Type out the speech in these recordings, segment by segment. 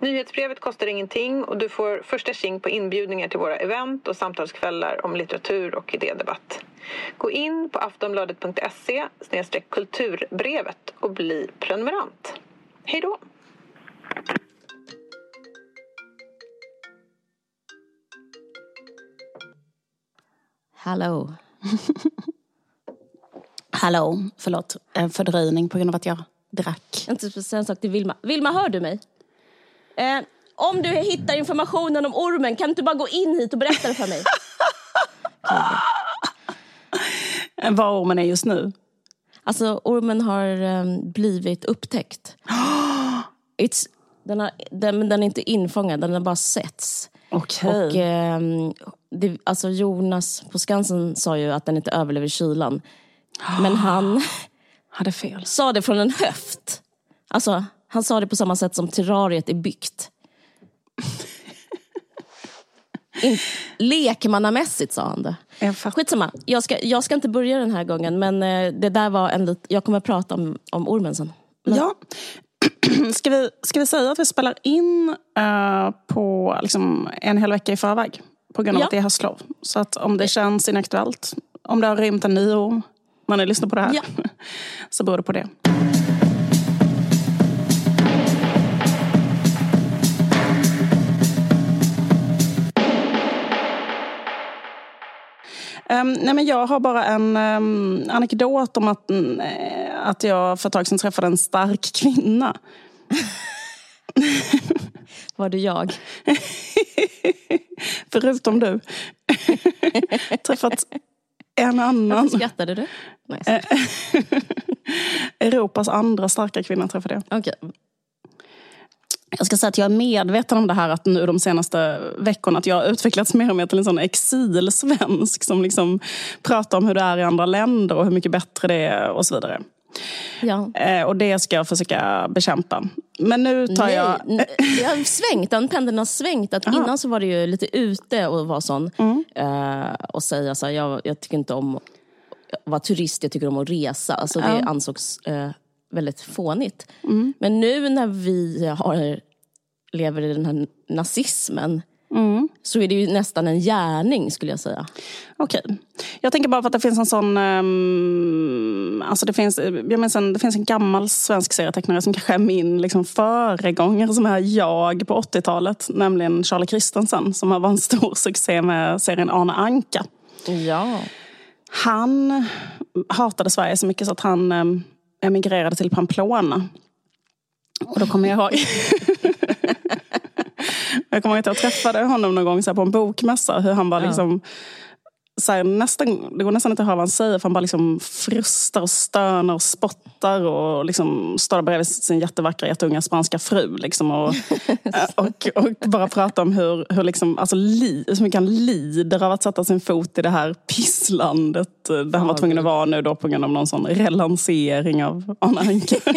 Nyhetsbrevet kostar ingenting och du får första tjing på inbjudningar till våra event och samtalskvällar om litteratur och idédebatt. Gå in på aftonbladet.se kulturbrevet och bli prenumerant. Hej då! Hallå. Hallå, förlåt. En fördröjning på grund av att jag drack. Inte för en sak till Vilma. Vilma, hör du mig? Eh, om du hittar informationen om ormen, kan du inte bara gå in hit och berätta det för mig? Var ormen är just nu? Alltså, ormen har um, blivit upptäckt. It's, den, har, den, den är inte infångad, den har bara setts. Okej. Och, um, det, alltså Jonas på Skansen sa ju att den inte överlever kylan. Men han Hade fel. sa det från en höft. Alltså, han sa det på samma sätt som terrariet är byggt. In, lekmannamässigt sa han det. Jag. Skitsamma, jag ska, jag ska inte börja den här gången men eh, det där var en lit, jag kommer prata om, om ormen sen. Ja. Ska vi, ska vi säga att vi spelar in eh, på liksom, en hel vecka i förväg? På grund av Ja. att det är höstlov. Så att om det känns inaktuellt, om det har rymt en nyår när ni lyssnar på det här, Ja. så beror det på det. Um, nej men jag har bara en um, anekdot om att, eh, att jag för ett tag sedan träffade en stark kvinna. Var det jag? Förutom du. Träffat en annan. Varför skrattade du? Nej. Europas andra starka kvinna träffade jag. Okej. Jag ska säga att jag är medveten om det här att nu de senaste veckorna att jag har utvecklats mer och mer till en sån exilsvensk som liksom pratar om hur det är i andra länder och hur mycket bättre det är och så vidare. Ja. Eh, och det ska jag försöka bekämpa. Men nu tar Nej, jag... det har svängt, den pendeln har svängt. Att innan så var det ju lite ute och vara sån. Mm. Eh, och säga så här, jag, jag tycker inte om att vara turist, jag tycker om att resa. Alltså det Ja. ansågs eh, väldigt fånigt. Mm. Men nu när vi har, lever i den här nazismen Mm. så är det ju nästan en gärning skulle jag säga. Okej. Jag tänker bara för att det finns en sån... ehm, alltså det, finns, jag minns en, det finns en gammal svensk serietecknare som kanske är min liksom, föregångare som är jag på 80-talet. Nämligen Charlie Christensen som var en stor succé med serien Arne Anka. Ja. Han hatade Sverige så mycket så att han em, emigrerade till Pamplona. Och då kommer jag ihåg... jag kommer ihåg att jag träffade honom någon gång så på en bokmässa. Hur han bara Ja. Så här, nästan, det går nästan inte att höra vad han säger för han bara liksom frustar och stönar och spottar och liksom står bredvid sin jättevackra, jätteunga spanska fru. Liksom, och, och, och bara pratar om hur, hur liksom, alltså, li, så mycket han lider av att sätta sin fot i det här pisslandet eh, där han var tvungen att vara nu då på grund av någon sån relansering av Arne Anka.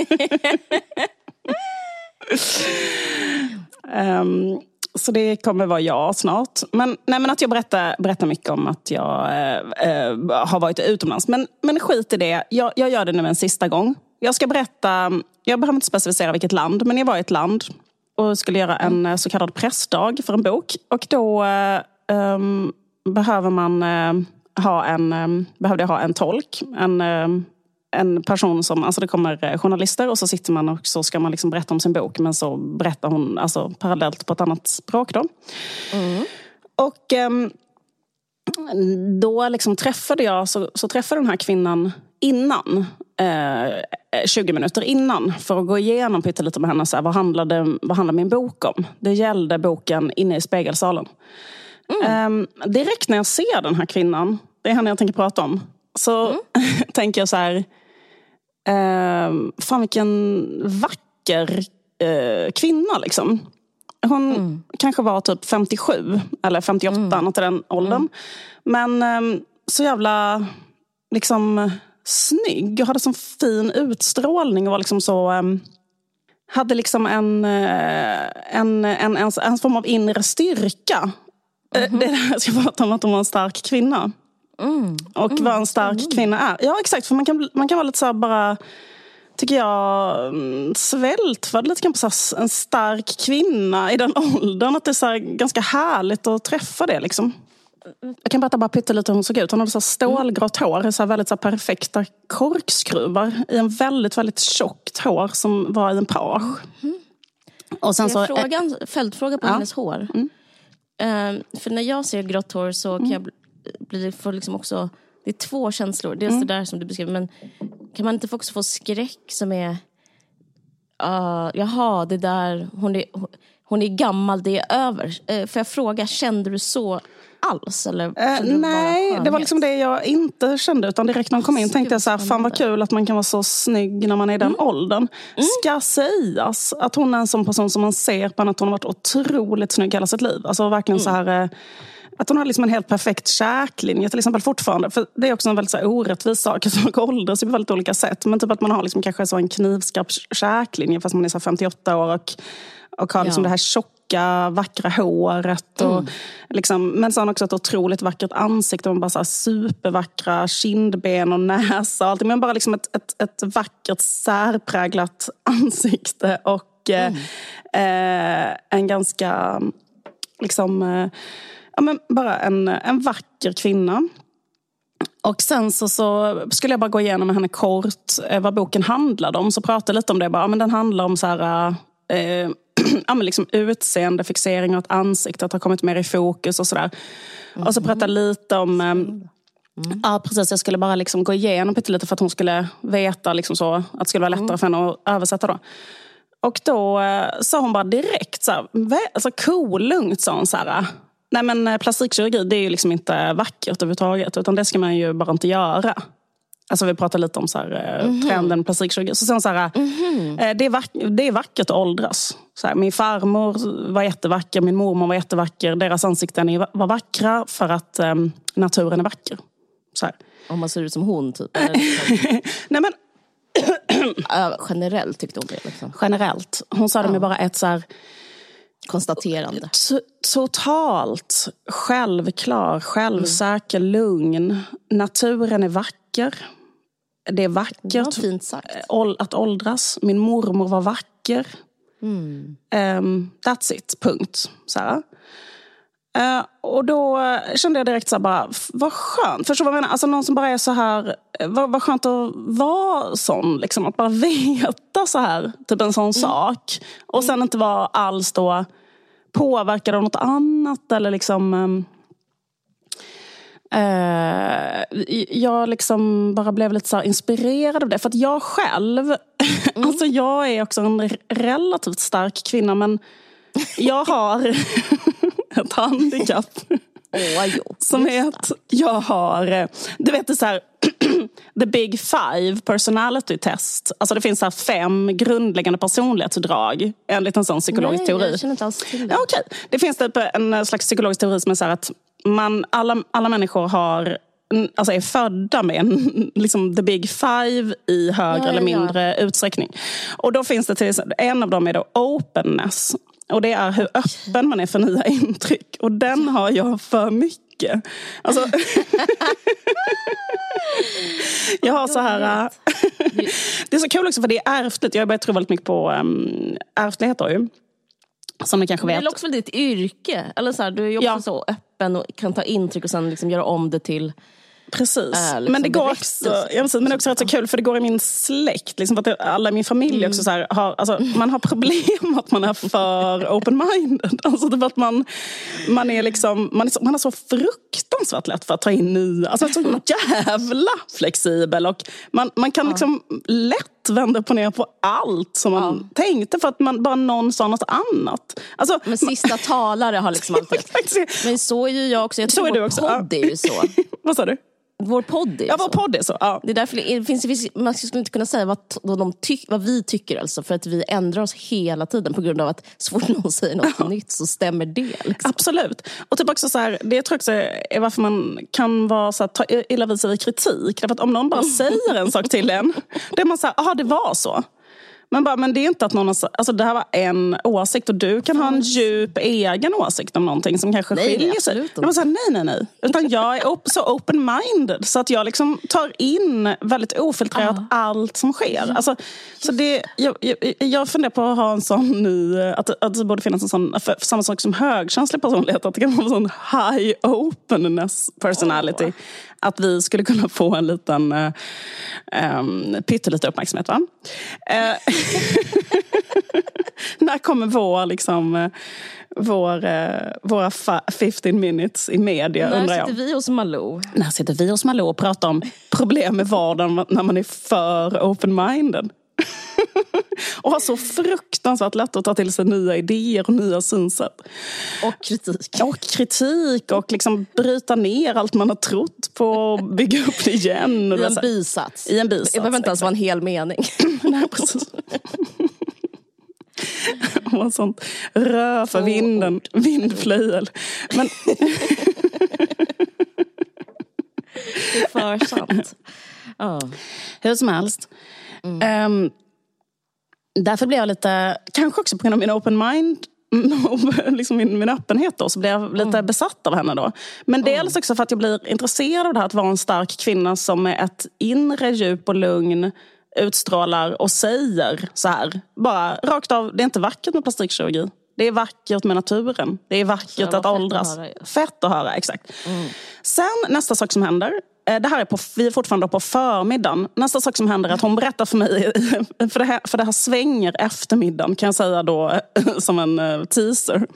Ehm, så det kommer vara jag snart. Men, nej, men att jag berättar, berättar mycket om att jag eh, eh, har varit utomlands. Men, men skit i det. Jag, jag gör det nu en sista gång. Jag ska berätta, jag behöver inte specificera vilket land, men jag var i ett land och skulle göra en eh, så kallad pressdag för en bok. Och då eh, ehm, behöver man eh, ha en, eh, behövde jag ha en tolk. En, eh, en person som, alltså det kommer eh, journalister och så sitter man och så ska man liksom berätta om sin bok men så berättar hon alltså parallellt på ett annat språk då. Och ehm, då liksom träffade jag, så, så träffade den här kvinnan innan. Eh, 20 minuter innan för att gå igenom pyttelite med henne. Så här, vad, handlade, vad handlar min bok om? Det gällde boken Inne i spegelsalen. Ehm, direkt när jag ser den här kvinnan, det är henne jag tänker prata om, så tänker jag så här, fan vilken vacker eh, kvinna liksom. Hon kanske var typ 57 eller 58, något i den åldern. Men ehm, så jävla liksom snygg och hade sån fin utstrålning och var liksom så... Um, hade liksom en, eh, en, en, en, en form av inre styrka. Mm -hmm. Det är det jag ska prata om, att hon var en stark kvinna. Mm. Och mm. vad en stark mm. kvinna är. Ja exakt, för man kan, man kan vara lite så här bara tycker jag, mm, svältfödd lite grann på så en stark kvinna i den åldern. Att det är så ganska härligt att träffa det. Liksom. Jag kan berätta bara pyttelite hur hon såg ut. Hon hade så stålgrått hår, så väldigt så perfekta korkskruvar i en väldigt, väldigt tjockt hår som var i en page. Mm. Och sen så, frågan, följdfråga på ja. hennes hår. Mm. Um, för när jag ser grått hår så kan mm. jag bli, få liksom också... Det är två känslor. Dels mm. det där som du beskriver, men kan man inte också få skräck som är... Uh, jaha, det där, hon är, hon är gammal, det är över. Uh, får jag fråga, kände du så alls? Eller uh, nej, det var liksom det jag inte kände. Utan direkt när hon kom in tänkte jag så här, fan vad kul att man kan vara så snygg när man är i den mm. åldern. Mm. Ska sägas att hon är en sån person som man ser på att hon har varit otroligt snygg hela sitt liv. Alltså verkligen mm. så här eh, att hon har liksom en helt perfekt käklinje till exempel fortfarande. För Det är också en väldigt så här, orättvis sak. Att folk åldras på väldigt olika sätt. Men typ att man har liksom kanske så en knivskarp käklinje fast man är så 58 år och, och har liksom ja. det här tjocka, vackra håret. Och mm. liksom, men sen också ett otroligt vackert ansikte. Man bara så supervackra kindben och näsa. Och allting. Men bara liksom ett, ett, ett vackert särpräglat ansikte. Och mm. eh, en ganska liksom eh, ja, men bara en, en vacker kvinna. Och sen så, så skulle jag bara gå igenom med henne kort eh, vad boken handlade om. Så pratade lite om det. Bara, ja, men den handlar om så här, eh, ja, men liksom utseende, fixering och att ansiktet har kommit mer i fokus och sådär. Mm. Och så pratade lite om eh, Mm. Ja, precis. Jag skulle bara liksom gå igenom lite för att hon skulle veta liksom så, att det skulle vara lättare mm. för henne att översätta. Då. Och då eh, sa hon bara direkt, så här, alltså cool, lugnt sa hon. Så här, Nej men eh, plastikkirurgi det är ju liksom inte vackert överhuvudtaget. Utan det ska man ju bara inte göra. Alltså vi pratar lite om så här, mm -hmm. trenden plastikkirurgi. Så sen så här, mm -hmm. det, är vack, det är vackert att åldras. Så här, min farmor var jättevacker, min mormor var jättevacker. Deras ansikten var vackra för att um, naturen är vacker. Så här. Om man ser ut som hon typ? Nej men... generellt tyckte hon det? Liksom. Generellt. Hon sa det med bara ett så här konstaterande. Totalt självklar, självsäker, mm. lugn. Naturen är vacker. Det är vackert sagt. att åldras. Min mormor var vacker. Mm. Um, that's it, punkt. Så uh, och då kände jag direkt så bara, vad skönt. Förstår vad jag menar? Alltså någon som bara är så här, vad, vad skönt att vara sån. Liksom, att bara veta så här, typ en sån mm. sak. Och sen inte vara alls då påverkad av något annat. Eller liksom... Um, Uh, jag liksom bara blev lite så inspirerad av det. För att jag själv, mm. alltså jag är också en relativt stark kvinna men jag har ett handikapp. Oh, jo, som är att jag har, du vet det så här, the big five personality test. Alltså det finns så fem grundläggande personlighetsdrag enligt en sån psykologisk Nej, teori. Jag känner inte alls till det. Ja, okay. Det finns typ en slags psykologisk teori som är så att man, alla, alla människor har alltså är födda med en, liksom the big five i högre ja, eller mindre ja. utsträckning. Och då finns det till en av dem är då openness. Och det är hur öppen man är för nya intryck. Och den har jag för mycket. Alltså, jag har så här... det är så kul också för det är ärftligt. Jag har börjat tro väldigt mycket på um, ärftlighet då ju. Som ni kanske vet. Det är också väl ditt yrke? Eller så här, du är ju också ja. så öppen och kan ta intryck och sen liksom göra om det till Precis. Äh, liksom men det går också, ja, precis, men det är också rätt så kul för det går i min släkt. Liksom, för att alla i min familj mm. också så här, har, alltså, man har problem att man är för open-minded. Alltså typ att man, man, är liksom, man, är så, man har så fruktansvärt lätt för att ta in nya, alltså så jävla flexibel. Och man, man kan liksom lätt vända på ner på allt som man ja. tänkte för att man bara någon sa något annat. Alltså, men sista man... talare har liksom alltid... men så är ju jag också. Jag tror så är du också. podd är ju så. Vad sa du? Vår podd är Ja, vår podd är så. Ja. Det är därför det finns, det finns, man skulle inte kunna säga vad, de tyck, vad vi tycker alltså, för att vi ändrar oss hela tiden på grund av att så fort någon säger något nytt så stämmer det. Liksom. Absolut. Och typ också så här, det tror jag också är varför man kan vara så här, ta illa vid sig vid kritik. Därför att om någon bara säger en sak till en, då är man så här, jaha det var så. Men, bara, men det är inte att någon har, alltså det här var en åsikt och du kan ha en djup egen åsikt om någonting som kanske Nej, skiljer sig. Jag bara så här, nej, nej, nej. Utan jag är op- så open-minded så att jag liksom tar in väldigt ofiltrerat allt som sker. Alltså, så det, jag, jag, jag funderar på att ha en sån ny, att, att det borde finnas en sån, för, för samma sak som högkänslig personlighet, att det kan vara en sån high openness personality. Att vi skulle kunna få en liten uh, um, pyttelite uppmärksamhet. Va? Eh, när kommer vår, liksom, eh, vår, eh, våra fa- 15 minutes i media När undrar jag. sitter vi hos Malou? När sitter vi hos Malou och pratar om problem med vardagen när man är för open-minded? och har så fruktansvärt lätt att ta till sig nya idéer och nya synsätt. Och kritik. Och kritik och liksom bryta ner allt man har trott på och bygga upp det igen. I en så här- bisats. I en bisats, Det behöver inte ens vara en hel mening. Nej, precis. Och sånt rö för vinden, vindflöjel. Men Det är för sant. Ja. hur som helst. Ehm, därför blev jag lite, kanske också på grund av min open mind, liksom min, min öppenhet då, så blev jag lite besatt av henne då. Men dels också för att jag blir intresserad av det här att vara en stark kvinna som med ett inre djup och lugn utstrålar och säger så här. Bara rakt av, det är inte vackert med plastikkirurgi. Det är vackert med naturen. Det är vackert vad att åldras. Fett att höra, exakt. Sen nästa sak som händer. Eh, Det här är på, vi är fortfarande på förmiddagen. Nästa sak som händer är att hon berättar för mig, för det här, för det här svänger eftermiddagen kan jag säga då som en eh, teaser.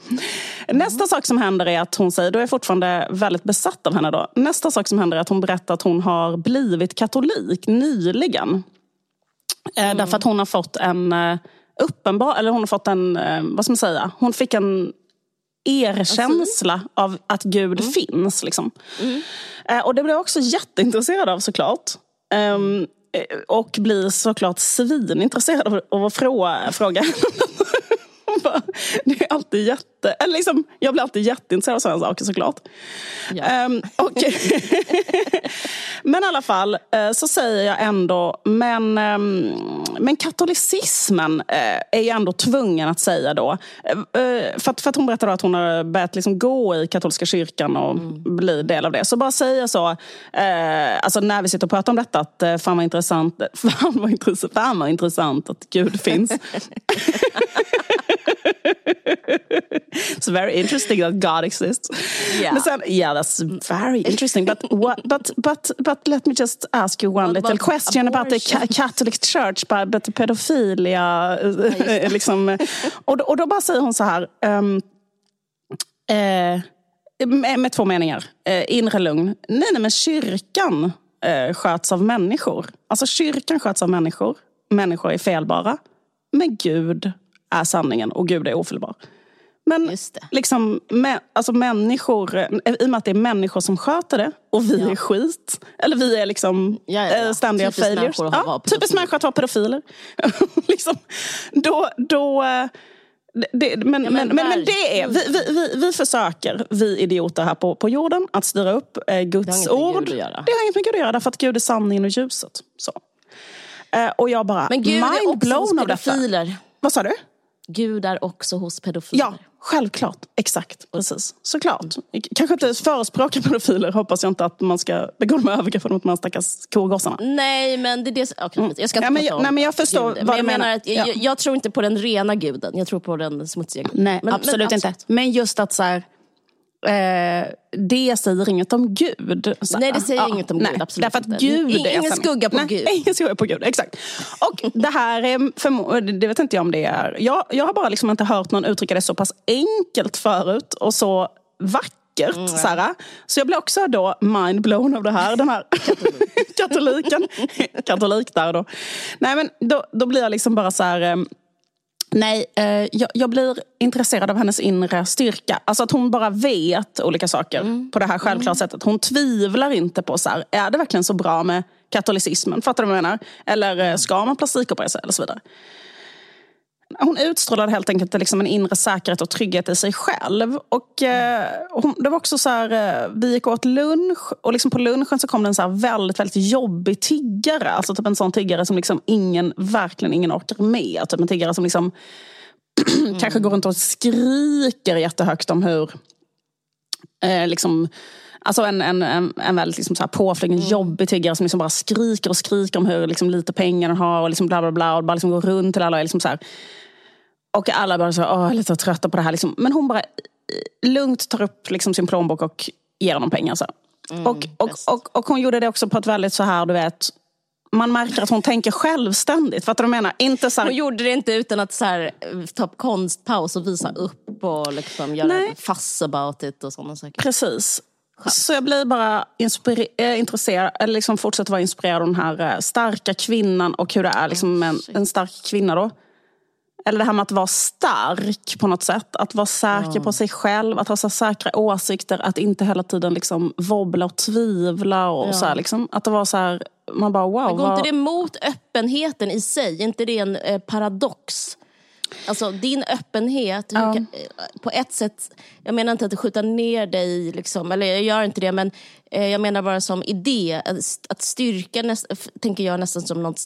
Nästa sak som händer är att hon säger, då är jag fortfarande väldigt besatt av henne då. Nästa sak som händer är att hon berättar att hon har blivit katolik nyligen. Eh, Därför att hon har fått en uppenbar, eller hon har fått en, vad ska man säga, hon fick en erkänsla av att Gud finns. Liksom. Eh, Och det blev jag också jätteintresserad av såklart. Eh, och blir såklart svinintresserad av, att fråga, bara, Det är alltid jätte... Eller liksom, jag blir alltid jätteintresserad av sådana saker såklart. Ja. Ehm, och, men i alla fall eh, så säger jag ändå, men, ehm, men katolicismen eh, är jag ändå tvungen att säga då. Eh, För att, för att hon berättar att hon har börjat liksom gå i katolska kyrkan och bli del av det. Så bara säga så, eh, alltså när vi sitter och pratar om detta, att fan vad intressant, fan vad intressant, fan vad intressant att Gud finns. It's very interesting that God exists. Yeah. Sen, yeah, that's very interesting. But, what, but, but, but let me just ask you one little question about the abortion? ca- Catholic Church, but, but pedofilia. eh, liksom. och, och då bara säger hon så här. ehm, eh, med, med två meningar. Eh, inre lugn. Nej, nej, men kyrkan eh, sköts av människor. Alltså kyrkan sköts av människor. Människor är felbara. Men Gud är sanningen och Gud är ofelbar. Men liksom, mä, alltså människor, eh, i och med att det är människor som sköter det och vi Ja. är skit. Eller vi är liksom Ja, ja, ja. eh, ständiga Typiskt failures. Ja, typiskt människor att vara pedofiler. liksom, då, då, eh, det, men, men, men men, det är, vi, vi, vi, vi försöker, vi idioter här på, på jorden, att styra upp eh, Guds Det ord. Gud att göra. Det har inget med Gud att göra, därför att Gud är sanningen och ljuset. Så. Eh, och jag bara, Men Gud är också hos mind-blown av detta. Vad sa du? Gud är också hos pedofiler. Ja, självklart. Exakt. Precis. Såklart. Kanske inte förespråka pedofiler hoppas jag inte att man ska begå de här övergreppen mot de här stackars kogossarna. Nej, men det är det okej, Jag ska inte Ja, men om nej, men jag förstår guden. vad men du jag menar. att Ja. jag, jag tror inte på den rena guden. Jag tror på den smutsiga guden. Nej, Men- absolut men inte. Men just att så här, eh, det säger inget om Gud. Så, Nej, det säger ja, inget om Gud, nej, absolut Därför att. Gud är ingen skugga på nej, Gud. Ingen skugga på Gud, exakt. Och det här är, förmo- det vet inte jag om det är, jag, jag har bara liksom inte hört någon uttrycka det så pass enkelt förut och så vackert. Så, här. så jag blir också då mindblown av det här. Den här katoliken. Katolik där då. Nej men då, då blir jag liksom bara så här. Nej, eh, jag, jag, blir intresserad av hennes inre styrka. Alltså att hon bara vet olika saker mm. på det här självklara mm. sättet. Hon tvivlar inte på så här, är det verkligen så bra med katolicismen? Fattar du vad jag menar? Eller eh, ska man plastikoperera sig? Eller så vidare. Hon utstrålade helt enkelt liksom en inre säkerhet och trygghet i sig själv. Och, eh, hon, det var också så här, eh, vi gick åt lunch och liksom på lunchen så kom det en så väldigt, väldigt jobbig tiggare. Alltså typ en sån tiggare som liksom ingen, verkligen ingen orkar med. Typ en tiggare som liksom mm. kanske går runt och skriker jättehögt om hur eh, liksom, Alltså en, en, en, en väldigt liksom så här påflugen, mm. jobbig tiggare som liksom bara skriker och skriker om hur liksom lite pengar den har och liksom bla bla bla. Och bara liksom går runt till alla och är liksom så här, och alla bara så, åh, lite trötta på det här. Liksom. Men hon bara eh, lugnt tar upp liksom sin plånbok och ger honom pengar. Så. Mm, och, och, och, och, hon gjorde det också på ett väldigt så här, du vet, man märker att hon tänker självständigt. Fattar du menar? Inte så här... Hon gjorde det inte utan att så här, ta konstpaus och visa upp och liksom göra Nej. fuss about it och sådana saker. Precis. Skönt. Så jag blir bara äh, intresserad, eller liksom fortsätter vara inspirerad av den här äh, starka kvinnan och hur det är liksom, en, en stark kvinna. då eller det här med att vara stark på något sätt. Att vara säker mm. på sig själv, att ha så säkra åsikter, att inte hela tiden liksom wobbla och tvivla. Och ja. så här, liksom. Att det var så här, man bara wow. Men går inte det emot öppenheten i sig? Är inte det en eh, paradox? Alltså din öppenhet, ja. kan, eh, på ett sätt, jag menar inte att skjuta ner dig, liksom, eller jag gör inte det, men eh, jag menar bara som idé, att, att styrka näst, tänker jag nästan som, något,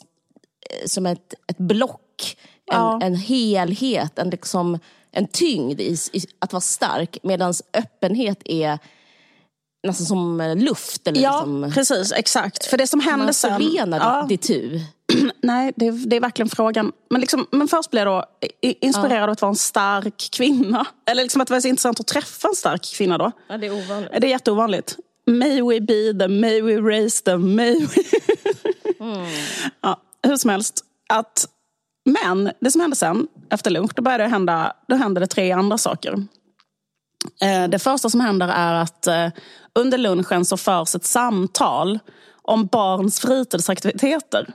eh, som ett, ett block ja. en helhet, en, liksom, en tyngd i, i att vara stark. Medan öppenhet är nästan som luft. Eller ja, liksom, precis. Exakt. För det som hände sen... förena ja. ditt tu. Nej, det, det, är verkligen frågan. Men, liksom, men först blev jag då inspirerad ja. att vara en stark kvinna. Eller liksom att det var så intressant att träffa en stark kvinna då. Ja, det är ovanligt. Det är jätteovanligt. May we be them, may we raise them, may we... mm. ja, hur som helst. Att men det som hände sen, efter lunch, då började det hända, då hände det tre andra saker. Eh, det första som händer är att eh, under lunchen så förs ett samtal om barns fritidsaktiviteter.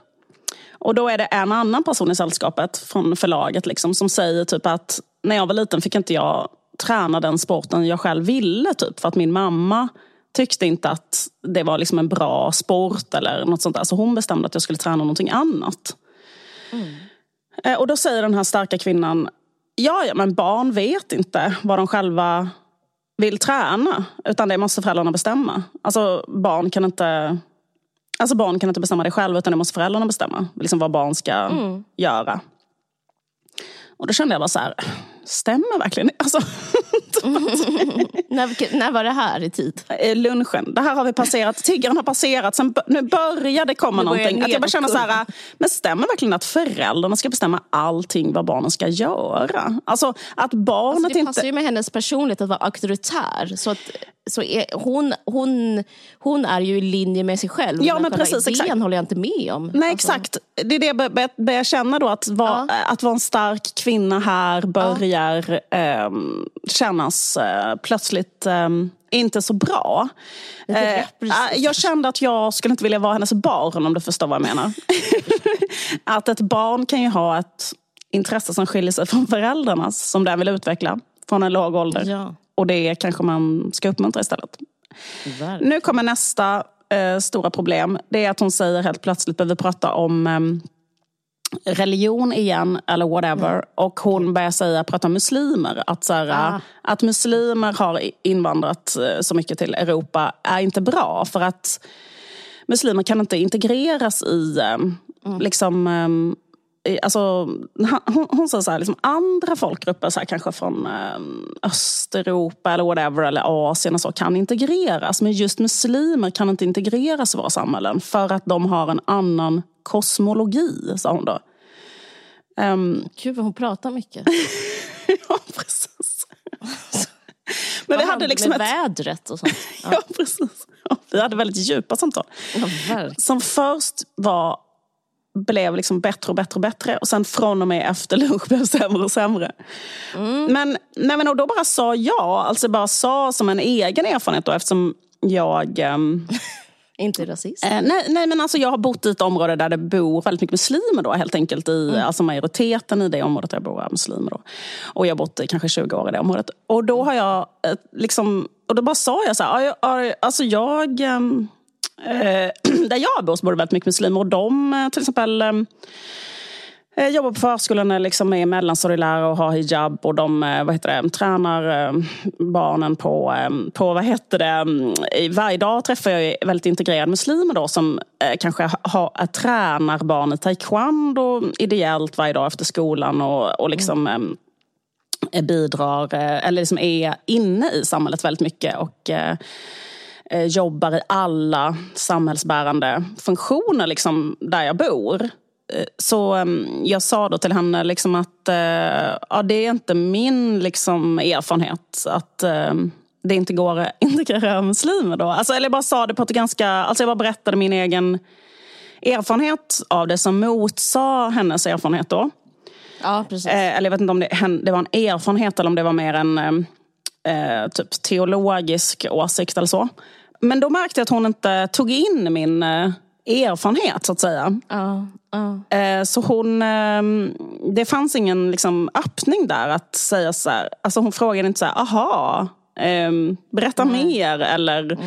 Och då är det en annan person i sällskapet från förlaget liksom, som säger typ att när jag var liten fick inte jag träna den sporten jag själv ville. Typ, för att min mamma tyckte inte att det var liksom en bra sport eller något sånt där. Så hon bestämde att jag skulle träna någonting annat. Mm. Eh, och då säger den här starka kvinnan, ja, ja men barn vet inte vad de själva vill träna. Utan det måste föräldrarna bestämma. Alltså barn kan inte, alltså, barn kan inte bestämma det själva utan det måste föräldrarna bestämma. Liksom vad barn ska mm. göra. Och då kände jag bara så här, stämmer verkligen alltså, när, när var det här i tid? Eh, lunchen. Det här har vi passerat. Tiggaren har passerat. Sen, nu börjar det komma nu någonting. Att jag bara känner så här, men stämmer verkligen att föräldrarna ska bestämma allting vad barnen ska göra? Alltså att barnet alltså, det passar ju med hennes personlighet att vara auktoritär. Så att så är, hon, hon, hon är ju i linje med sig själv. Ja, men precis, idén exakt. håller jag inte med om. Nej, alltså. exakt. Det är det jag börjar, börjar känna då. Att vara, ja. att vara en stark kvinna här börjar ja. eh, kännas eh, plötsligt eh, inte så bra. Eh, jag kände att jag skulle inte vilja vara hennes barn om du förstår vad jag menar. att ett barn kan ju ha ett intresse som skiljer sig från föräldrarnas som den vill utveckla från en låg ålder. Ja. Och det kanske man ska uppmuntra istället. Verkligen. Nu kommer nästa eh, stora problem. Det är att hon säger helt plötsligt behöver prata om eh, religion igen eller whatever. Mm. Och hon börjar säga, prata om muslimer. Att, så här, ah. att muslimer har invandrat eh, så mycket till Europa är inte bra. För att muslimer kan inte integreras i eh, mm. liksom, eh, Alltså, hon, hon sa så här, liksom, andra folkgrupper, så här, kanske från Östeuropa eller whatever, eller Asien och så, kan integreras. Men just muslimer kan inte integreras i våra samhällen för att de har en annan kosmologi, sa hon då. Um, Gud vad hon pratar mycket. ja, precis. Men vi hade liksom med ett... vädret och sånt. Ja, ja precis. Ja, vi hade väldigt djupa samtal. Ja, som först var blev liksom bättre och bättre och bättre. Och sen från och med efter lunch blev sämre och sämre. Mm. Men, nej, men och då bara sa jag, alltså bara sa som en egen erfarenhet då eftersom jag um, Inte rasist? Eh, nej, nej, men alltså jag har bott i ett område där det bor väldigt mycket muslimer då helt enkelt. I, mm. Alltså majoriteten i det området där jag bor är muslimer då. Och jag har bott i kanske 20 år i det området. Och då har jag eh, liksom, och då bara sa jag så här, alltså jag, ehm, eh, där jag bor så bor det väldigt mycket muslimer och de eh, till exempel eh, jag eh, jobbar på förskolan, är liksom är mellanstadielärare och har hijab och de eh, vad heter det, tränar eh, barnen på, på vad heter det, mm, varje dag träffar jag väldigt integrerade muslimer då som kanske har, tränar barn i taekwondo ideellt varje dag efter skolan och, och liksom mm. bidrar, eller liksom är inne i samhället väldigt mycket och jobbar i alla samhällsbärande funktioner liksom där jag bor. Eh, så ehm, jag sa då till henne liksom att eh, ja, det är inte min liksom, erfarenhet att ehm, det inte går att integrera muslimer. Då. Alltså, eller jag bara sa det på ett ganska... Alltså jag bara berättade min egen erfarenhet av det som motsa hennes erfarenhet då. Ja, precis. Eh, eller jag vet inte om det, det var en erfarenhet eller om det var mer en eh, typ teologisk åsikt eller så. Men då märkte jag att hon inte tog in min eh, erfarenhet så att säga. Ja, ja. Så hon, ehm, det fanns ingen liksom, öppning där att säga så här. Alltså hon frågade inte så här, aha, ehm, berätta Nej. mer eller.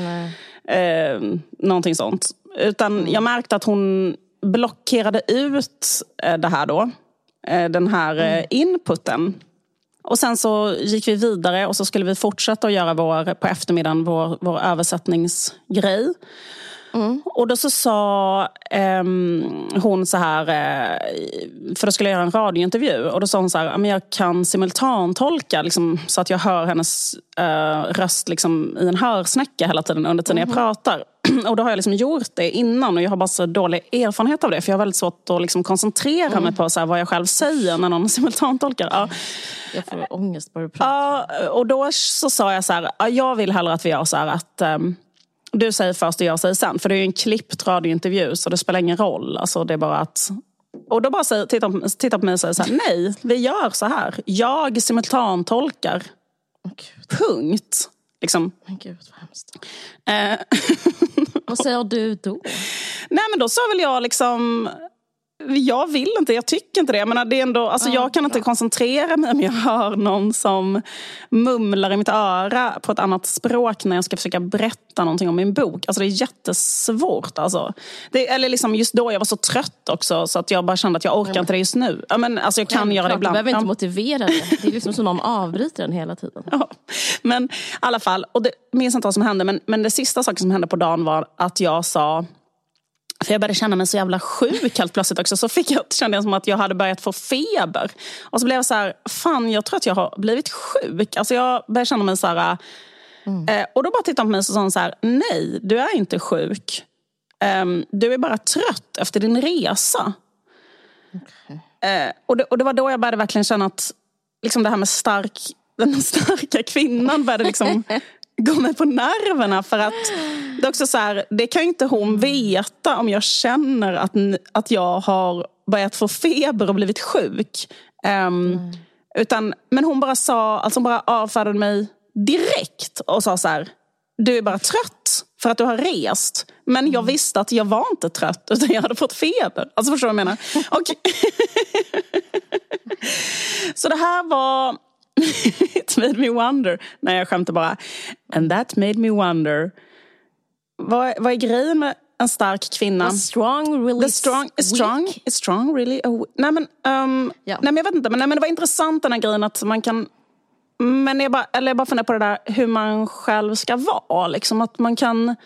Eh, någonting sånt. Utan mm. jag märkte att hon blockerade ut eh, det här då. Eh, den här mm. inputen. Och sen så gick vi vidare och så skulle vi fortsätta att göra vår, på eftermiddagen vår, vår översättningsgrej. Mm. Och då så sa eh, hon så här, eh, för då skulle jag göra en radiointervju. Och då sa hon så här, jag kan simultantolka liksom, så att jag hör hennes eh, röst liksom, i en hörsnäcka hela tiden under tiden mm. jag pratar. Och då har jag liksom gjort det innan och jag har bara så dålig erfarenhet av det. För jag har väldigt svårt att liksom koncentrera mm. mig på så här, vad jag själv säger när någon simultantolkar. Ja. Jag får ångest bara du pratar. Ja, och då så sa jag så här, jag vill hellre att vi gör så här att um, du säger först och jag säger sen. För det är ju en klippt radiointervju så det spelar ingen roll. Alltså, det är bara att... Och då bara säger, tittar, tittar på mig och säger så här, nej, vi gör så här. Jag simultantolkar. Oh, Punkt. Liksom. Men gud vad hemskt. Eh. vad säger du då? Nej men då sa väl jag liksom jag vill inte, jag tycker inte det. Jag, menar, det är ändå, alltså, jag kan inte koncentrera mig om jag hör någon som mumlar i mitt öra på ett annat språk när jag ska försöka berätta någonting om min bok. Alltså, det är jättesvårt. Alltså. Det, eller liksom just då jag var så trött också så att jag bara kände att jag orkar inte det just nu. Ja, men, alltså, jag kan ja, göra det ibland. Du behöver inte motivera det. Det är liksom som någon avbryter den hela tiden. Ja. Men i alla fall, och det, minns inte vad som hände men, men det sista saken som hände på dagen var att jag sa för jag började känna mig så jävla sjuk helt plötsligt också. Så fick jag, kände jag som att jag hade börjat få feber. Och så blev jag så här, fan jag tror att jag har blivit sjuk. Alltså jag började känna mig så här... Mm. Eh, och då bara tittade hon på mig och sa så här, nej du är inte sjuk. Um, du är bara trött efter din resa. Okay. Eh, och, det, och det var då jag började verkligen känna att liksom det här med stark, den starka kvinnan började liksom gå mig på nerverna. För att det, är också så här, det kan ju inte hon veta om jag känner att, att jag har börjat få feber och blivit sjuk. Um, mm. utan, men hon bara sa, alltså hon bara avfärdade mig direkt och sa så här, du är bara trött för att du har rest. Men jag mm. visste att jag var inte trött utan jag hade fått feber. Alltså förstår du vad jag menar? Och så det här var It made me wonder. Nej, jag skämtar bara. And that made me wonder. Vad, vad är grejen med en stark kvinna? A strong, really The strong, strong, weak. strong, really? Nej, men, um, ja. nej, men jag vet inte. Men, nej, men det var intressant den här grejen att man kan men jag bara, eller jag bara funderar på det där hur man själv ska vara. Liksom, att man kan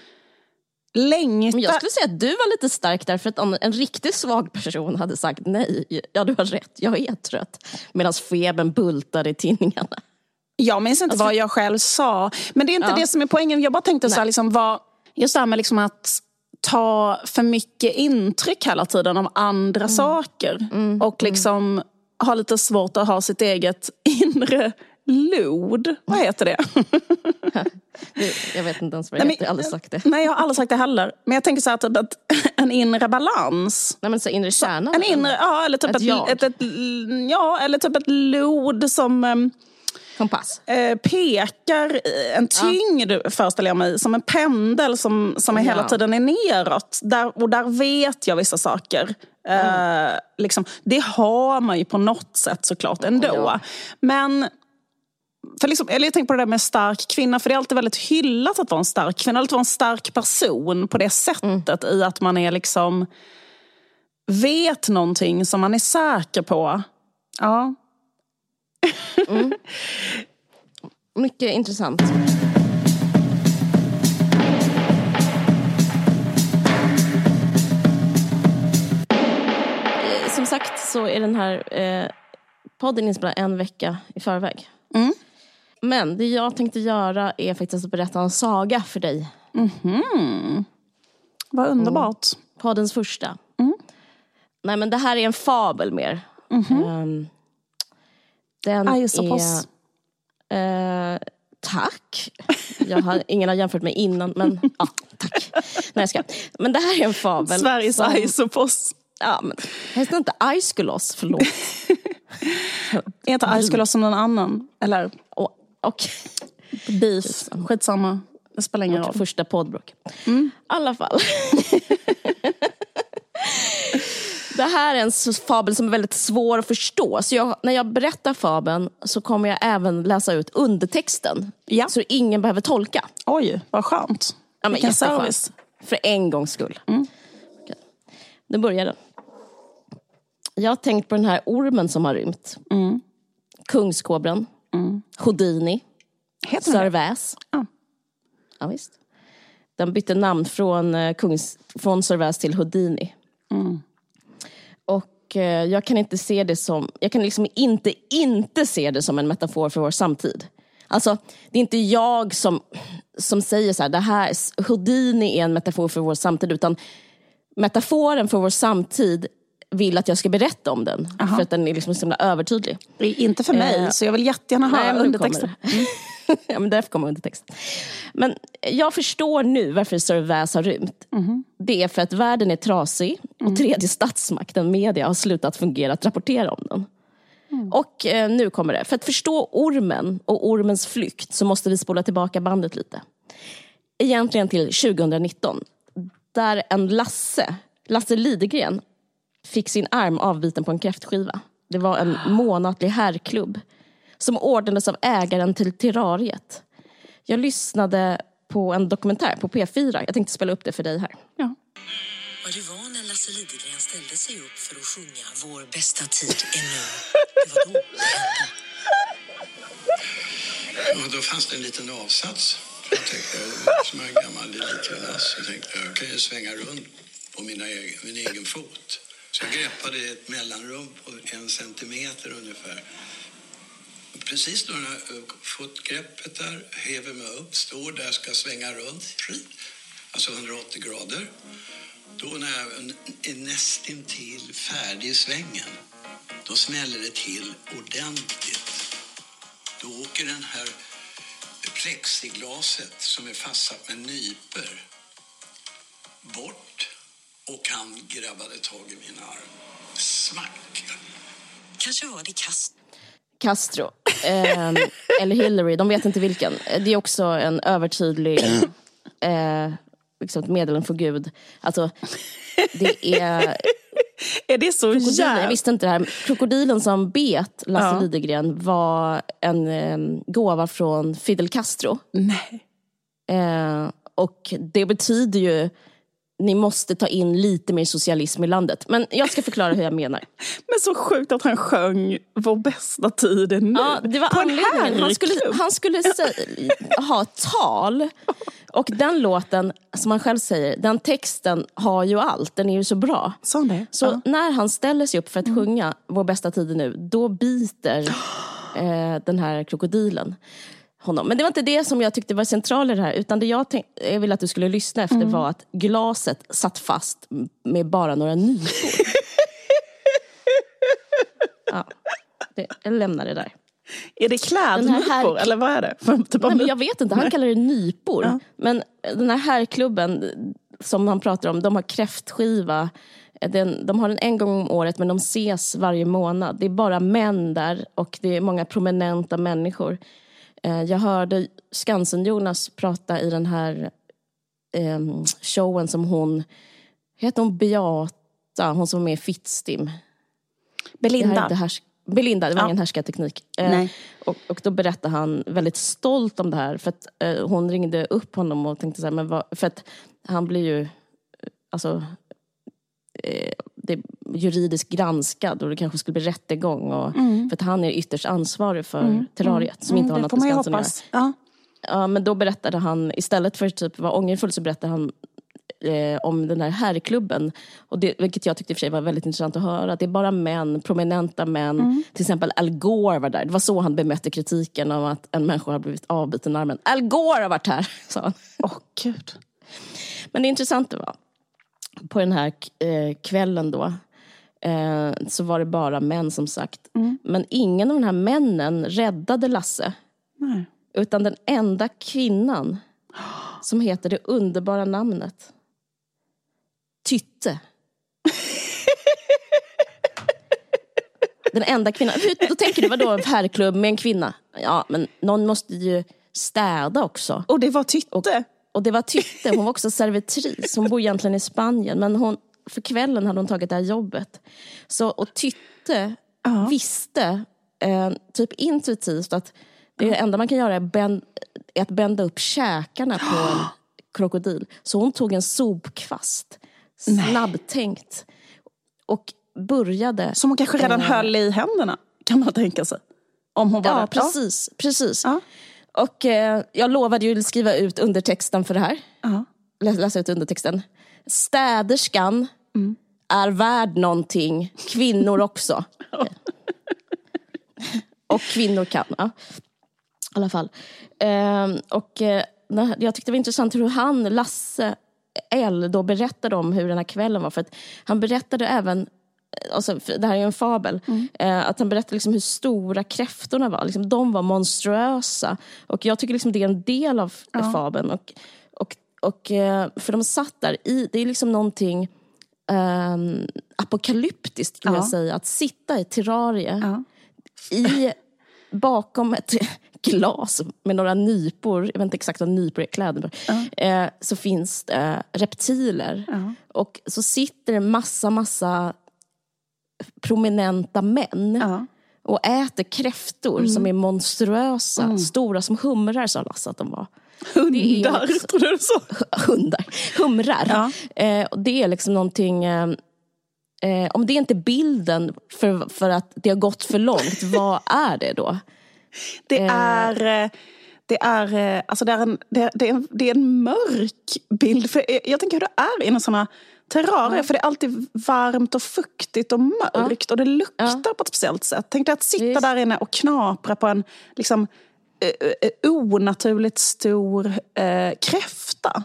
längta... jag skulle säga att du var lite stark där för att om en riktigt svag person hade sagt nej, ja du har rätt, jag är trött. Medan febern bultade i tidningarna. Jag minns inte alltså, vad jag själv sa. Men det är inte ja. det som är poängen. Jag bara tänkte så här, liksom, vad, just det här med liksom att ta för mycket intryck hela tiden av andra mm. saker. Mm. Och liksom mm. ha lite svårt att ha sitt eget inre Lod, vad heter det? jag vet inte ens vad det heter, jag har aldrig sagt det. Nej, jag har aldrig sagt det heller. Men jag tänker så här, typ att en inre balans. Nej, men så inre kärna? En inre, ja, eller typ ett, ett, ett, ett, ja, eller typ ett lod som... Um, Kompass? Eh, pekar en tyngd, ja. föreställer jag mig, som en pendel som, som är ja. hela tiden är neråt. Där, och där vet jag vissa saker. Mm. Eh, liksom, det har man ju på något sätt såklart ändå. Ja. Men för liksom, eller jag tänker på det där med stark kvinna, för det är alltid väldigt hyllat att vara en stark kvinna, att vara en stark person på det sättet mm. i att man är liksom vet någonting som man är säker på. Ja. Mm. Mycket intressant. Som sagt så är den här eh, podden inspelad en vecka i förväg. Mm. Men det jag tänkte göra är faktiskt att berätta en saga för dig. Mm -hmm. Vad underbart. Mm. Poddens första. Mm. Nej men det här är en fabel mer. Mm -hmm. um, den Aj, så pass. är... Uh, tack. Jag har, ingen har jämfört mig innan men ja, tack. Nej, jag ska. Men det här är en fabel. Sveriges som... Isopos. Ja, men heter inte Aiskulos, förlåt. är inte Aiskulos som någon annan? Eller? Och, och. Beef, skitsamma. Det spelar ingen roll. Första poddbråk. Mm. I alla fall. Det här är en fabel som är väldigt svår att förstå. Så jag, när jag berättar fabeln så kommer jag även läsa ut undertexten. Ja. Så ingen behöver tolka. Oj, vad skönt. Ja, Vilken service. För en gångs skull. Mm. Okay. Nu börjar den. Jag har tänkt på den här ormen som har rymt. Mm. Kungskobran. Mm. Houdini. Sörväs. Ja. ja, visst. Den bytte namn från, eh, Kungs, från Sörväs till Houdini. Mm. Och eh, jag kan inte se det som, jag kan liksom inte inte se det som en metafor för vår samtid. Alltså, det är inte jag som, som säger så här, det här, Houdini är en metafor för vår samtid, utan metaforen för vår samtid vill att jag ska berätta om den. Aha. För att den är liksom så himla övertydlig. Inte för mig, eh, så jag vill jättegärna höra undertexten. ja, men därför kommer undertext. Men jag förstår nu varför Sir Väs har rymt. Mm. Det är för att världen är trasig och mm. tredje statsmakten, media, har slutat fungera att rapportera om den. Mm. Och eh, nu kommer det. För att förstå ormen och ormens flykt så måste vi spola tillbaka bandet lite. Egentligen till 2019. Där en Lasse, Lasse Lidegren, fick sin arm avbiten på en kräftskiva. Det var en månatlig herrklubb som ordnades av ägaren till terrariet. Jag lyssnade på en dokumentär på P4. Jag tänkte spela upp det för dig här. Ja. Vad det var när Lasse Lidegren ställde sig upp för att sjunga Vår bästa tid är nu. Det var då det hände. Och då fanns det en liten avsats. Jag tänkte, som en gammal elitkvinnas, jag tänkte jag kan ju svänga runt på mina egen, min egen fot. Så jag greppade ett mellanrum på en centimeter ungefär precis när jag fått greppet där, häver mig upp, står där, ska svänga runt, alltså 180 grader. Då när jag är nästintill färdig i svängen, då smäller det till ordentligt. Då åker den här plexiglaset som är fastsatt med nyper bort och han grabbade tag i min arm. Smack! Kanske var det kast Castro. Eh, eller Hillary, de vet inte vilken. Det är också en övertydlig eh, liksom ett meddelande från Gud. Alltså, det är... är det så jävla... Jag visste inte det här. Krokodilen som bet Lasse ja. Lidegren var en eh, gåva från Fidel Castro. Nej. Eh, och det betyder ju ni måste ta in lite mer socialism i landet. Men jag ska förklara hur jag menar. Men så sjukt att han sjöng Vår bästa tid är nu. Ja, det var På anledningen. Han skulle, han skulle ha tal. Och den låten, som han själv säger, den texten har ju allt. Den är ju så bra. Så, det. så ja. när han ställer sig upp för att mm. sjunga Vår bästa tid är nu, då biter eh, den här krokodilen honom. Men det var inte det som jag tyckte var centralt i det här. Utan det jag, tänk, jag ville att du skulle lyssna efter mm. var att glaset satt fast med bara några nypor. ja, det, jag lämnar det där. Är det klädnypor här... eller vad är det? Typ Nej, men jag vet inte, han kallar det nypor. Ja. Men den här herrklubben som han pratar om, de har kräftskiva Den, de har den en gång om året men de ses varje månad. Det är bara män där och det är många prominenta människor. Eh, jag hörde Skansen-Jonas prata i den här eh, showen som hon, heter hon Beata, hon som är med i Fittstim. Belinda. Det här, Belinda, det var Ja. ingen härskarteknik. Eh, och, och då berättade han väldigt stolt om det här. För att eh, hon ringde upp honom och tänkte så här, men vad, för att han blir ju alltså, eh, det juridiskt granskad och det kanske skulle bli rättegång. Och, För att han är ytterst ansvarig för terrariet som inte har Mm, något med Skansen att göra. Ja. Men då berättade han, istället för att typ vara ångerfull så berättade han eh, om den här herrklubben. Och det, vilket jag tyckte i och för sig var väldigt intressant att höra. Att det är bara män, prominenta män. Mm. Till exempel Al Gore var där. Det var så han bemötte kritiken om att en människa har blivit avbiten armen. Al Gore har varit här, sa han. Åh, gud. Men det intressanta var, på den här eh, kvällen då, eh, så var det bara män som sagt. Men ingen av de här männen räddade Lasse. Nej. Utan den enda kvinnan som heter det underbara namnet Tytte. Den enda kvinnan. Då tänker du, vadå en herrklubb med en kvinna? Ja, men någon måste ju städa också. Och det var Tytte. Och det var Tytte, hon var också servitris. Hon bor egentligen i Spanien. Men hon, för kvällen hade hon tagit det här jobbet. Så, och Tytte visste, eh, typ intuitivt, att det enda man kan göra är, bänd, är att bända upp käkarna på en krokodil. Så hon tog en sopkvast, snabbtänkt. Och började... Som hon kanske redan Eh. höll i händerna, kan man tänka sig. Om hon var Ja, där. precis. precis. Ja. Och eh, jag lovade ju skriva ut undertexten för det här. Ja. Lä- läsa ut undertexten. Städerskan är värd någonting, kvinnor också. och kvinnor kan. Ja. I alla fall. Ehm, och, eh, jag tyckte det var intressant hur han, Lasse L, då berättade om hur den här kvällen var. För att han berättade även Alltså, det här är ju en fabel. Eh, att han berättade liksom hur stora kräftorna var. Liksom, de var monstruösa. Och jag tycker liksom det är en del av fabeln. Och, och, och, eh, för de satt där i, det är liksom någonting ehm, apokalyptiskt skulle Ja. jag säga. Att sitta i terrarie Ja. i, bakom ett glas med några nypor, jag vet inte exakt vad nypor är, kläder, eh, så finns det reptiler. Och så sitter det massa, massa prominenta män Ja. och äter kräftor som är monstruösa, stora som humrar sa Lasse att de var. Hundar, liksom- tror du så? Hundar, humrar. Ja. Eh, det är liksom någonting, eh, eh, om det inte är bilden för, för att det har gått för långt, vad är det då? Det är, eh, det är, eh, alltså det är, en, det är, det är, en, det är en mörk bild. För jag, jag tänker hur det är inom sådana terrarier. För det är alltid varmt och fuktigt och mörkt. Och det luktar på ett speciellt sätt. Tänk dig att sitta Visst. där inne och knapra på en liksom, eh, eh, onaturligt stor eh, kräfta.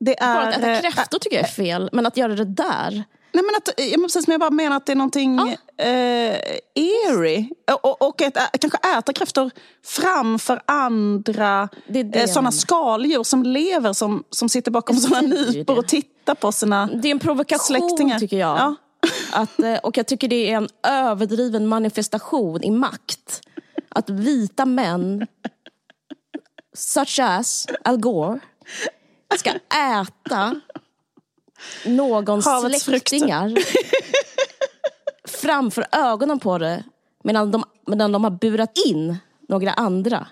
Det är, Bara att äta eh, kräftor tycker jag är fel, men att göra det där. Nej, men att, ja, precis, men jag bara menar att det är någonting eh, eerie. Och, och, ä, kanske äta kräftor framför andra eh, sådana skaldjur som lever som, som sitter bakom sådana nypor och tittar på sina Det är en provokation släktingar. tycker jag. Ja. Att, eh, och jag tycker det är en överdriven manifestation i makt. Att vita män, such as Al Gore, ska äta någons Havets släktingar framför ögonen på det medan de, medan de har burat in några andra.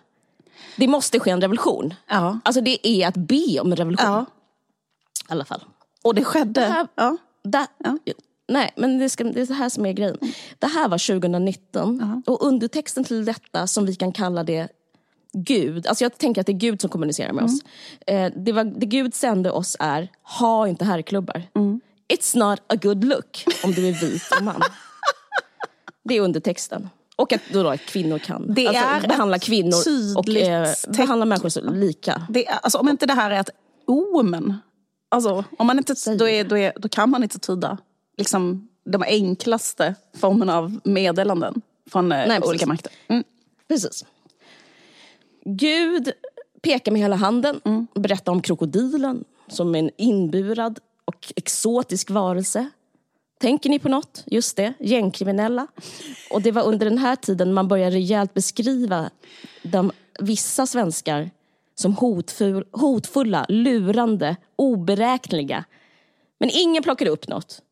Det måste ske en revolution. Ja. Alltså det är att be om en revolution. Ja. I alla fall. Och det skedde. Det här- ja. Da, Nej, men det, ska, det är det här som är grejen. Det här var 2019 och undertexten till detta som vi kan kalla det Gud, alltså jag tänker att det är Gud som kommunicerar med oss. Eh, det, var, det Gud sände oss är, ha inte herrklubbar. It's not a good look om du är vit och man. det är undertexten. Och att då, då att kvinnor kan. Det alltså, är behandla kvinnor och eh, behandla människor så lika. Det, är- alltså, om inte det här är ett omen. Alltså, om man inte, då, är, då, är, då kan man inte tyda liksom, de enklaste formerna av meddelanden från eh, Nej, precis. olika makter. Mm. Precis. Gud pekar med hela handen och berättar om krokodilen som en inburad och exotisk varelse. Tänker ni på något? Just det, gängkriminella. Och det var under den här tiden man började rejält beskriva de, vissa svenskar som hotfull, hotfulla, lurande, oberäkneliga. Men ingen plockade upp något.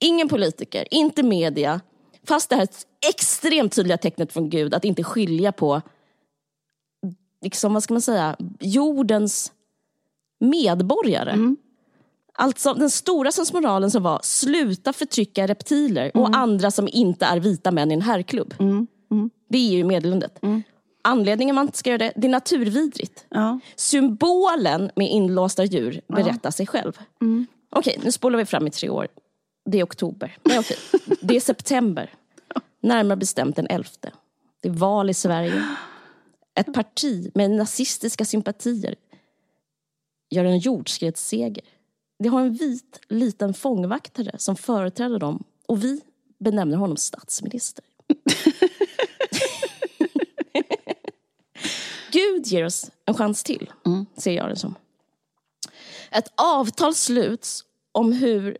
Ingen politiker, inte media. Fast det här extremt tydliga tecknet från Gud att inte skilja på liksom, vad ska man säga, jordens medborgare. Mm. Alltså den stora sensmoralen som var sluta förtrycka reptiler mm. och andra som inte är vita män i en herrklubb. Mm. Mm. Det är ju meddelandet. Mm. Anledningen man inte ska göra det, det är naturvidrigt. Ja. Symbolen med inlåsta djur berättar ja. sig själv. Mm. Okej, nu spolar vi fram i tre år. Det är oktober. Nej, okej. Det är september. Närmare bestämt den 11. Det är val i Sverige. Ett parti med nazistiska sympatier gör en jordskredsseger. Det har en vit liten fångvaktare som företräder dem och vi benämner honom statsminister. Gud ger oss en chans till, mm. ser jag det som. Ett avtal sluts om hur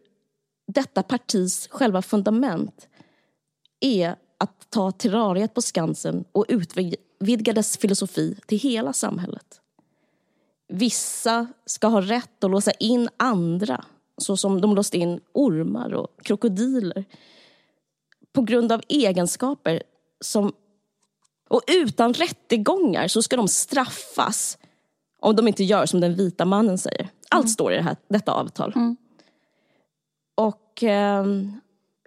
detta partis själva fundament är att ta terrariet på Skansen och utvidga dess filosofi till hela samhället. Vissa ska ha rätt att låsa in andra så som de låste in ormar och krokodiler på grund av egenskaper som... Och utan rättegångar så ska de straffas om de inte gör som den vita mannen säger. Allt mm. står i det här, detta avtal. Mm. Och eh,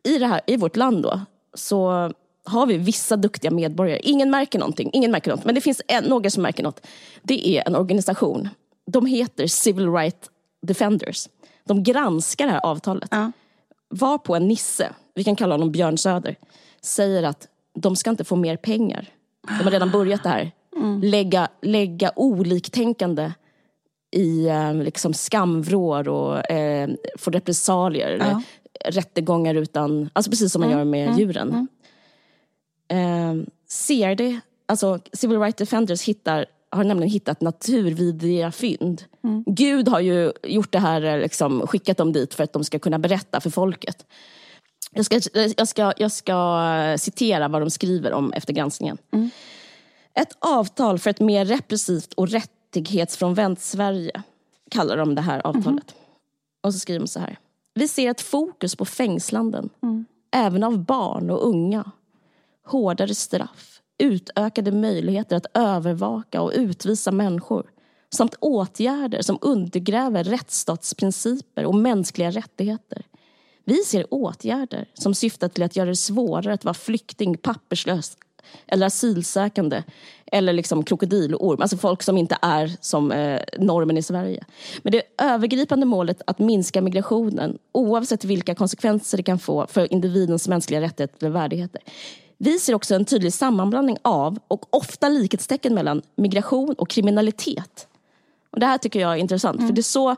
i, det här, i vårt land då, så har vi vissa duktiga medborgare. Ingen märker någonting, ingen märker något. men det finns en, några som märker något. Det är en organisation. De heter Civil Rights Defenders. De granskar det här avtalet. Ja. Var på en nisse, vi kan kalla honom Björn Söder, säger att de ska inte få mer pengar. De har redan börjat det här. Mm. Lägga, lägga oliktänkande i eh, liksom skamvrår och eh, få repressalier. Ja. Rättegångar utan, alltså precis som man mm. gör med mm. djuren. Eh, CRD, alltså Civil Rights Defenders, hittar, har nämligen hittat naturvidriga fynd. Mm. Gud har ju gjort det här, liksom, skickat dem dit för att de ska kunna berätta för folket. Jag ska, jag ska, jag ska citera vad de skriver om efter granskningen. Mm. Ett avtal för ett mer repressivt och rättighetsfrånvänt Sverige kallar de det här avtalet. Mm. Och så skriver de så här. Vi ser ett fokus på fängslanden, mm. även av barn och unga hårdare straff, utökade möjligheter att övervaka och utvisa människor samt åtgärder som undergräver rättsstatsprinciper och mänskliga rättigheter. Vi ser åtgärder som syftar till att göra det svårare att vara flykting, papperslös eller asylsökande eller liksom krokodilorm, alltså folk som inte är som eh, normen i Sverige. Men det övergripande målet att minska migrationen oavsett vilka konsekvenser det kan få för individens mänskliga rättigheter och värdigheter. Vi ser också en tydlig sammanblandning av och ofta likhetstecken mellan migration och kriminalitet. Och det här tycker jag är intressant, mm. för det är, så,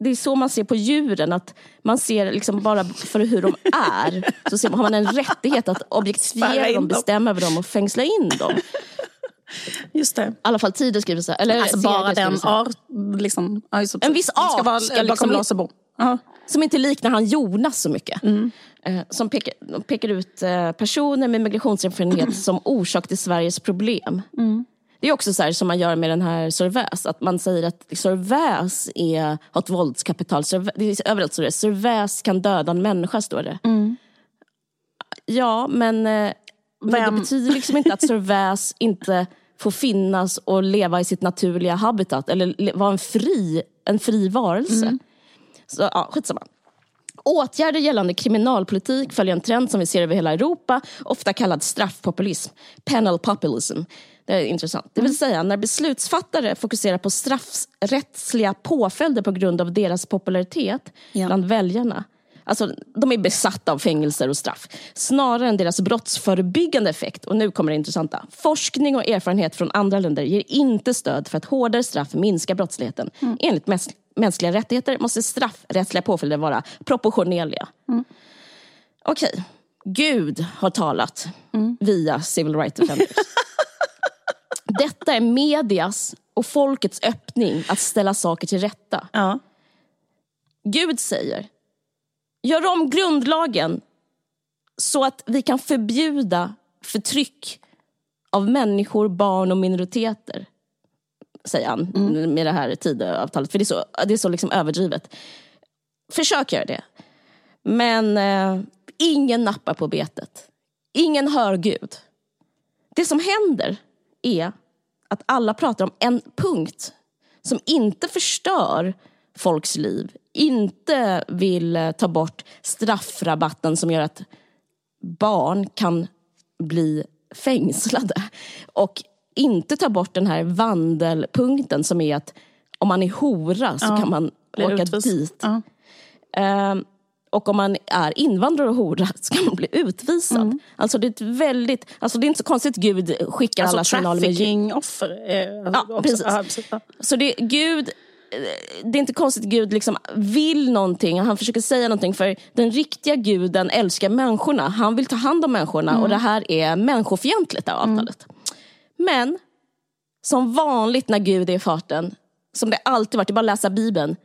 det är så man ser på djuren. Att man ser liksom bara för hur de är, så ser man, har man en rättighet att objektifiera dem, bestämma över dem och fängsla in dem. Just det. I alla fall Tidö skriver så. Eller alltså bara den art, liksom, en viss art ska vara ska liksom, lås och bom. Som inte liknar han Jonas så mycket. Mm. Eh, som pekar, pekar ut eh, personer med migrationserfarenhet som orsak till Sveriges problem. Mm. Det är också så här, som man gör med den här Servais, att man säger att Servais är, har ett våldskapital. Servais, överallt står det Servais kan döda en människa, står det. Mm. Ja, men, eh, men det betyder liksom inte att Servais inte får finnas och leva i sitt naturliga habitat eller vara en fri, en fri varelse. Mm. Så ja, skitsamma. Åtgärder gällande kriminalpolitik följer en trend som vi ser över hela Europa, ofta kallad straffpopulism, penal populism. Det är intressant. Det vill mm. säga när beslutsfattare fokuserar på straffrättsliga påföljder på grund av deras popularitet ja. bland väljarna. Alltså, de är besatta av fängelser och straff. Snarare än deras brottsförebyggande effekt. Och nu kommer det intressanta. Forskning och erfarenhet från andra länder ger inte stöd för att hårdare straff minskar brottsligheten. Mm. Enligt mänskliga rättigheter måste straffrättsliga påföljder vara proportionerliga. Mm. Okej, okay. Gud har talat mm. via Civil Rights Defenders. Detta är medias och folkets öppning att ställa saker till rätta. Ja. Gud säger, Gör om grundlagen så att vi kan förbjuda förtryck av människor, barn och minoriteter. Säger han mm. med det här Tidöavtalet. För det är så, det är så liksom överdrivet. Försök göra det. Men eh, ingen nappar på betet. Ingen hör Gud. Det som händer är att alla pratar om en punkt som inte förstör folks liv, inte vill eh, ta bort straffrabatten som gör att barn kan bli fängslade och inte ta bort den här vandelpunkten som är att om man är hora så ja, kan man åka utvis. dit. Ja. Uh, och om man är invandrare och hora så kan man bli utvisad. Mm. Alltså det är ett väldigt, alltså det är inte så konstigt Gud skickar alltså alla signaler med... trafficking-offer. Ja, precis. Ja, precis. Så det, Gud det är inte konstigt att Gud liksom vill någonting, han försöker säga någonting för den riktiga guden älskar människorna. Han vill ta hand om människorna mm. och det här är människofientligt det här avtalet. Mm. Men som vanligt när Gud är i farten, som det alltid varit, det är bara att läsa Bibeln,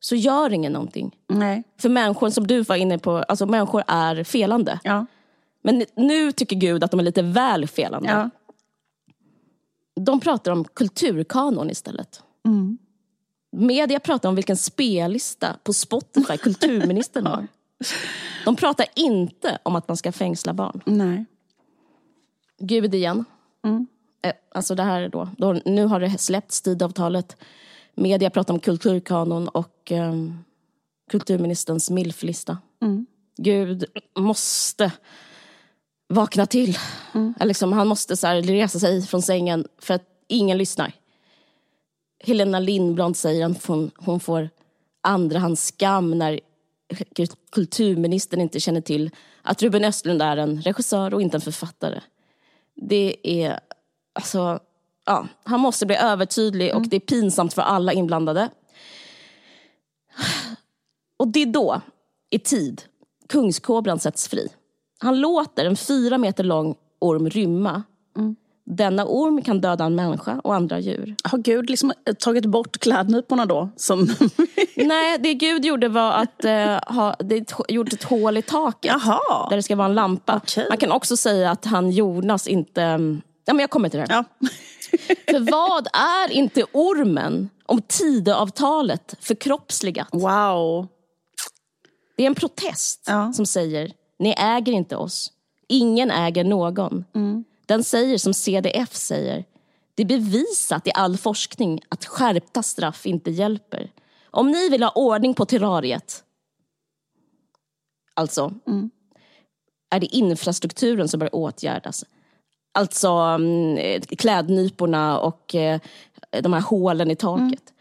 så gör ingen någonting. Nej. För människor som du var inne på, alltså människor är felande. Ja. Men nu tycker Gud att de är lite väl felande. Ja. De pratar om kulturkanon istället. Media pratar om vilken spellista på Spotify kulturministern har. De pratar inte om att man ska fängsla barn. Nej. Gud igen. Mm. Eh, alltså det här då, då, nu har det släppts tidavtalet. Media pratar om kulturkanon och um, kulturministerns milflista. Mm. Gud måste vakna till. Mm. Liksom, han måste så här, resa sig från sängen för att ingen lyssnar. Helena Lindblad säger att hon, hon får andrahandsskam när kulturministern inte känner till att Ruben Östlund är en regissör och inte en författare. Det är, alltså, ja, han måste bli övertydlig och mm. det är pinsamt för alla inblandade. Och det är då, i tid, kungskobran sätts fri. Han låter en fyra meter lång orm rymma. Mm. Denna orm kan döda en människa och andra djur. Har Gud liksom tagit bort klädnyporna då? Som... Nej, det Gud gjorde var att uh, ha, det gjort ett hål i taket. Jaha. Där det ska vara en lampa. Okay. Man kan också säga att han Jonas inte... Ja, men jag kommer till det. Ja. För vad är inte ormen om Tidöavtalet förkroppsligat? Wow. Det är en protest ja. som säger, ni äger inte oss. Ingen äger någon. Mm. Den säger som CDF säger, det är bevisat i all forskning att skärpta straff inte hjälper. Om ni vill ha ordning på terrariet, alltså, mm. är det infrastrukturen som bör åtgärdas. Alltså mm, klädnyporna och eh, de här hålen i taket.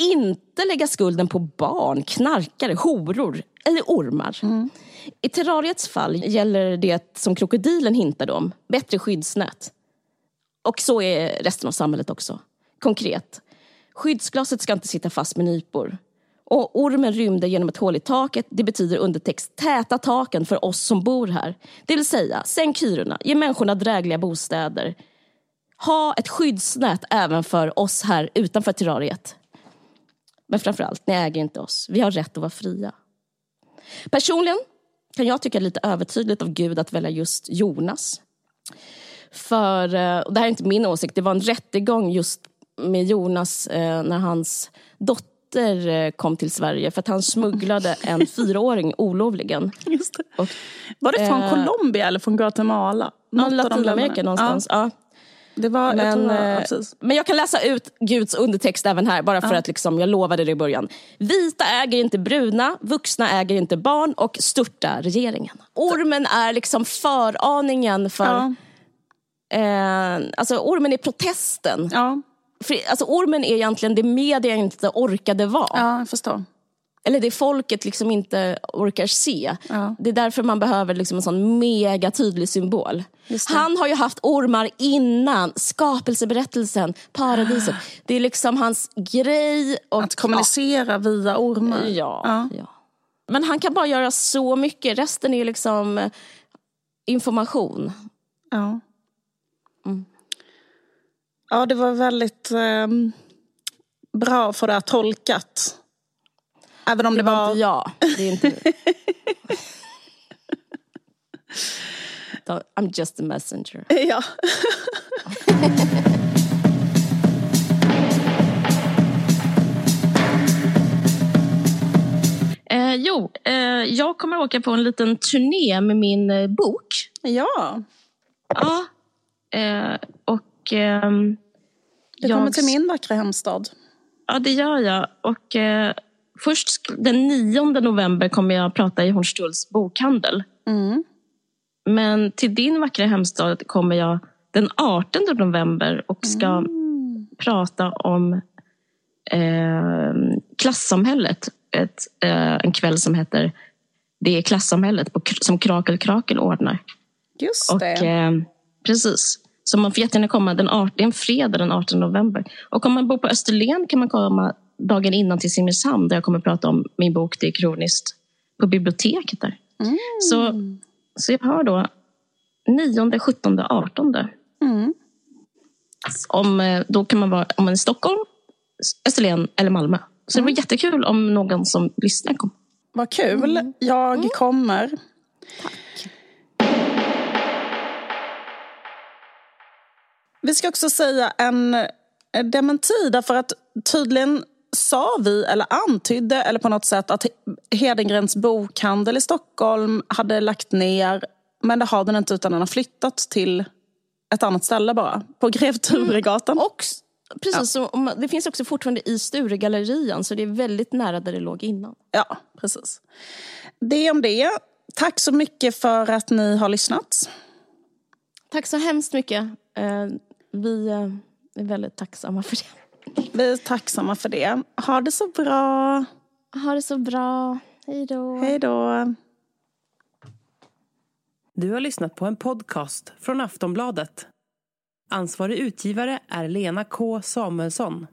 Mm. Inte lägga skulden på barn, knarkare, horor eller ormar. Mm. I terrariets fall gäller det som krokodilen hintade om, bättre skyddsnät. Och så är resten av samhället också. Konkret. Skyddsglaset ska inte sitta fast med nypor. Och ormen rymde genom ett hål i taket. Det betyder undertext täta taken för oss som bor här. Det vill säga, sänk hyrorna, ge människorna drägliga bostäder. Ha ett skyddsnät även för oss här utanför terrariet. Men framförallt, ni äger inte oss. Vi har rätt att vara fria. Personligen kan jag tycka lite övertydligt av Gud att välja just Jonas. För, eh, och det här är inte min åsikt, det var en rättegång just med Jonas eh, när hans dotter eh, kom till Sverige för att han smugglade en fyraåring olovligen. Just det. Och, var det från eh, Colombia eller från Guatemala? Något Latinamerika någonstans. Ja. ja. Det var, men, jag tror, ja, eh, men jag kan läsa ut Guds undertext även här, bara för ja. att liksom, jag lovade det i början. Vita äger inte bruna, vuxna äger inte barn och störta regeringen. Ormen är liksom föraningen för... Ja. Eh, alltså ormen är protesten. Ja. För, alltså ormen är egentligen det media inte orkade vara. Ja, jag förstår eller det folket liksom inte orkar se. Ja. Det är därför man behöver liksom en sån mega tydlig symbol. Han har ju haft ormar innan, skapelseberättelsen, paradiset. Det är liksom hans grej. Och, att kommunicera ja. via ormar. Ja, ja. ja. Men han kan bara göra så mycket, resten är liksom eh, information. Ja. Mm. Ja, det var väldigt eh, bra för det här tolkat Även om det, det var, var... inte jag. Det är inte... I'm just a messenger. Ja. Eh, jo, eh, jag kommer åka på en liten turné med min eh, bok. Ja. Ja. Eh, och... ehm, Du kommer jag- till min vackra hemstad. Ja, det gör jag. Och, eh, först den 9 november kommer jag prata i Hornstulls bokhandel. Mm. Men till din vackra hemstad kommer jag den 18 november och ska Mm. prata om eh, klassamhället. Ett, eh, en kväll som heter Det är klassamhället på, som Krakel Krakel ordnar. Just Och, det. eh, precis. Så man får jättegärna komma. Den 18, det är en fredag den 18 november. Och om man bor på Österlen kan man komma dagen innan till Simrishamn där jag kommer prata om min bok Det är kroniskt på biblioteket där. Mm. Så, så jag har då 9, 17, 18. Mm. Om, eh, då kan man vara om man är i Stockholm, Österlen eller Malmö. Så det Mm. var jättekul om någon som lyssnar kom. Vad kul. Jag kommer. Vi ska också säga en dementi därför att tydligen sa vi eller antydde eller på något sätt att Hedengrens bokhandel i Stockholm hade lagt ner men det har den inte utan den har flyttat till ett annat ställe bara. På Grev Turegatan. Och, s- precis, så, man- det finns också fortfarande i Sturegallerian så det är väldigt nära där det låg innan. Ja, precis. Det om det. Tack så mycket för att ni har lyssnat. Tack så hemskt mycket. Eh, vi eh, är väldigt tacksamma för det. Vi är tacksamma för det. Ha det så bra. Ha det så bra. Hej då. Hej då. Du har lyssnat på en podcast från Aftonbladet. Ansvarig utgivare är Lena K Samuelsson.